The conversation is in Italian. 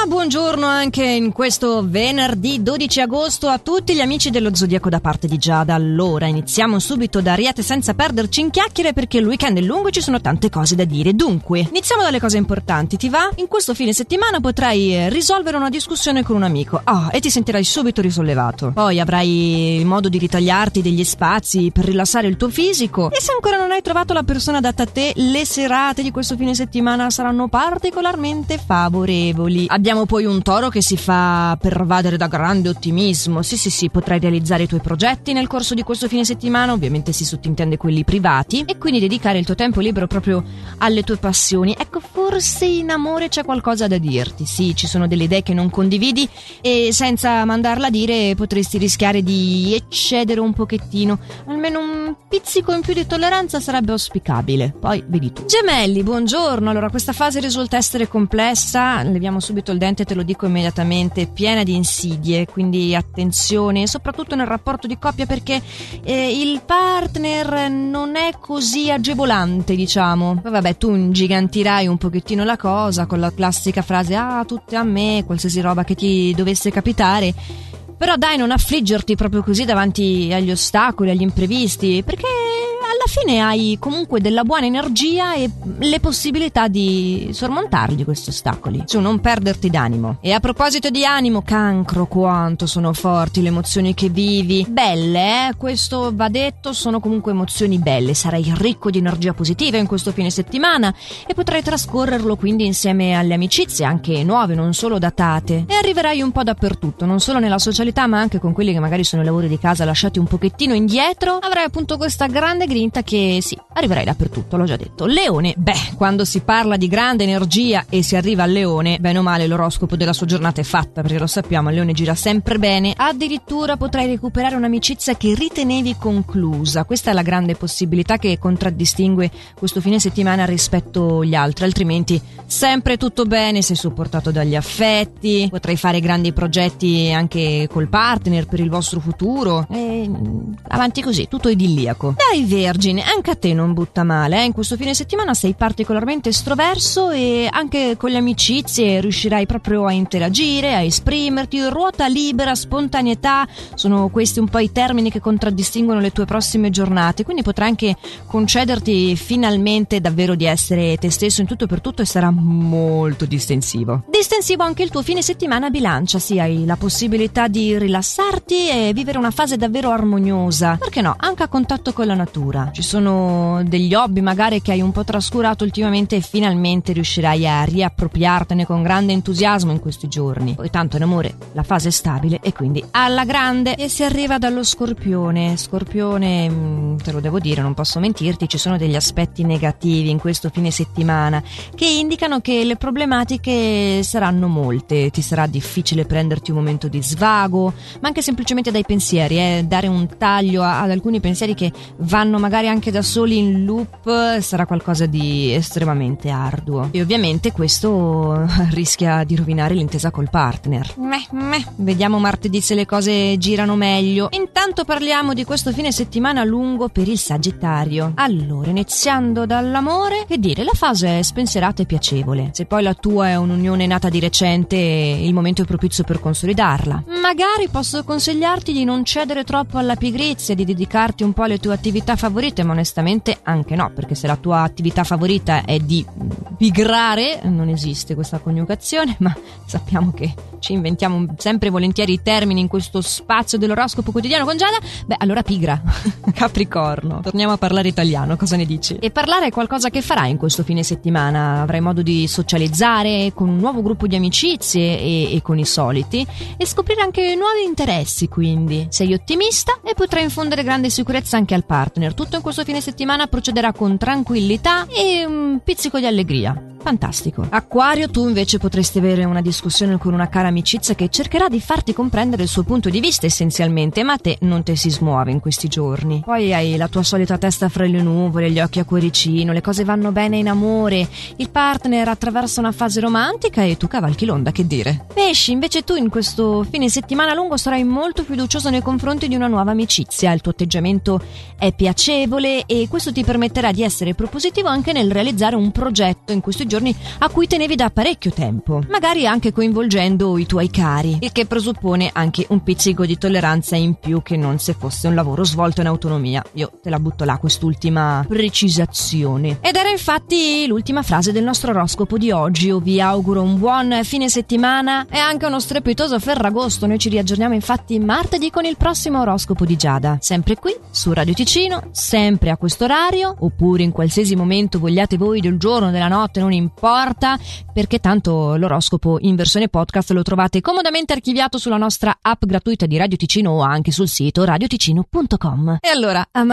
Ma buongiorno anche in questo venerdì 12 agosto a tutti gli amici dello Zodiaco da parte di Giada. Allora, iniziamo subito da Ariete senza perderci in chiacchiere perché il weekend è lungo e ci sono tante cose da dire. Dunque, iniziamo dalle cose importanti. Ti va? In questo fine settimana potrai risolvere una discussione con un amico. Oh, e ti sentirai subito risollevato. Poi avrai modo di ritagliarti degli spazi per rilassare il tuo fisico. E se ancora non hai trovato la persona adatta a te, le serate di questo fine settimana saranno particolarmente favorevoli. Abbiamo poi un toro che si fa pervadere da grande ottimismo. Sì, sì, sì, potrai realizzare i tuoi progetti nel corso di questo fine settimana, ovviamente si sottintende quelli privati, e quindi dedicare il tuo tempo libero proprio alle tue passioni. Ecco, forse in amore c'è qualcosa da dirti. Sì, ci sono delle idee che non condividi e senza mandarla a dire potresti rischiare di eccedere un pochettino. Almeno un pizzico in più di tolleranza sarebbe auspicabile. Poi vedi tu. Gemelli, buongiorno. Allora, questa fase risulta essere complessa. Leviamo subito il dente, te lo dico immediatamente, piena di insidie, quindi attenzione, soprattutto nel rapporto di coppia perché eh, il partner non è così agevolante, diciamo. Poi vabbè, tu ingigantirai un pochettino la cosa con la classica frase "ah, tutte a me", qualsiasi roba che ti dovesse capitare. Però dai, non affliggerti proprio così davanti agli ostacoli, agli imprevisti, perché alla fine hai comunque della buona energia e le possibilità di sormontarli questi ostacoli. Su, non perderti d'animo. E a proposito di animo, cancro, quanto sono forti le emozioni che vivi. Belle, eh? Questo va detto, sono comunque emozioni belle. Sarai ricco di energia positiva in questo fine settimana e potrai trascorrerlo quindi insieme alle amicizie, anche nuove, non solo datate. E arriverai un po' dappertutto, non solo nella socialità, ma anche con quelli che magari sono i lavori di casa lasciati un pochettino indietro. Avrai appunto questa grande grinta che sì, arriverai dappertutto, l'ho già detto. Leone, beh, quando si parla di grande energia e si arriva al leone, bene o male l'oroscopo della sua giornata è fatta, perché lo sappiamo, il leone gira sempre bene. Addirittura potrai recuperare un'amicizia che ritenevi conclusa. Questa è la grande possibilità che contraddistingue questo fine settimana rispetto agli altri, altrimenti sempre tutto bene, sei supportato dagli affetti, potrai fare grandi progetti anche col partner per il vostro futuro. E avanti così, tutto idilliaco. Dai, Vergine, anche a te non butta male, eh? in questo fine settimana sei particolarmente estroverso e anche con le amicizie riuscirai proprio a interagire, a esprimerti, ruota libera, spontaneità, sono questi un po' i termini che contraddistinguono le tue prossime giornate, quindi potrai anche concederti finalmente davvero di essere te stesso in tutto e per tutto e sarà molto distensivo. Distensivo anche il tuo fine settimana bilancia, sì, hai la possibilità di rilassarti e vivere una fase davvero armoniosa, perché no, anche a contatto con la natura. Ci sono degli hobby magari che hai un po' trascurato ultimamente e finalmente riuscirai a riappropriartene con grande entusiasmo in questi giorni. Poi tanto in amore la fase è stabile e quindi alla grande e si arriva dallo scorpione. Scorpione, te lo devo dire, non posso mentirti, ci sono degli aspetti negativi in questo fine settimana che indicano che le problematiche saranno molte, ti sarà difficile prenderti un momento di svago, ma anche semplicemente dai pensieri, eh, dare un taglio ad alcuni pensieri che vanno magari anche da soli in loop sarà qualcosa di estremamente arduo. E ovviamente questo rischia di rovinare l'intesa col partner. Meh, meh. Vediamo martedì se le cose girano meglio. Intanto parliamo di questo fine settimana lungo per il Sagittario. Allora, iniziando dall'amore, che dire, la fase è spensierata e piacevole. Se poi la tua è un'unione nata di recente, il momento è propizio per consolidarla. Magari posso consigliarti di non cedere troppo alla pigrizia, di dedicarti un po' alle tue attività favorite, ma onestamente anche no, perché se la tua attività favorita è di pigrare, non esiste questa coniugazione, ma sappiamo che ci inventiamo sempre volentieri i termini in questo spazio dell'oroscopo quotidiano con Giada, beh allora pigra, Capricorno. Torniamo a parlare italiano, cosa ne dici? E parlare è qualcosa che farai in questo fine settimana, avrai modo di socializzare con un nuovo gruppo di amicizie e, e con i soliti e scoprire anche nuovi interessi quindi. Sei ottimista e potrai infondere grande sicurezza anche al partner. Tutto in questo fine settimana procederà con tranquillità e un pizzico di allegria. Fantastico. Acquario, tu invece potresti avere una discussione con una cara amicizia che cercherà di farti comprendere il suo punto di vista essenzialmente, ma te non te si smuove in questi giorni. Poi hai la tua solita testa fra le nuvole, gli occhi a cuoricino, le cose vanno bene in amore, il partner attraversa una fase romantica e tu cavalchi l'onda, che dire. Pesci, invece tu in questo fine settimana lungo sarai molto fiducioso nei confronti di una nuova amicizia, il tuo atteggiamento è piacevole e questo ti permetterà di essere propositivo anche nel realizzare un progetto in questi giorni a cui tenevi da parecchio tempo, magari anche coinvolgendo i tuoi cari, il che presuppone anche un pizzico di tolleranza in più che non se fosse un lavoro svolto in autonomia. Io te la butto là quest'ultima precisazione. Ed era infatti l'ultima frase del nostro oroscopo di oggi. Io vi auguro un buon fine settimana e anche uno strepitoso Ferragosto. Noi ci riaggiorniamo infatti martedì con il prossimo oroscopo di Giada, sempre qui su Radio Ticino, sempre a questo orario, oppure in qualsiasi momento vogliate voi del giorno, della notte, non importa, perché tanto l'oroscopo in versione podcast lo trovate comodamente archiviato sulla nostra app gratuita di Radio Ticino o anche sul sito radioticino.com. E allora, a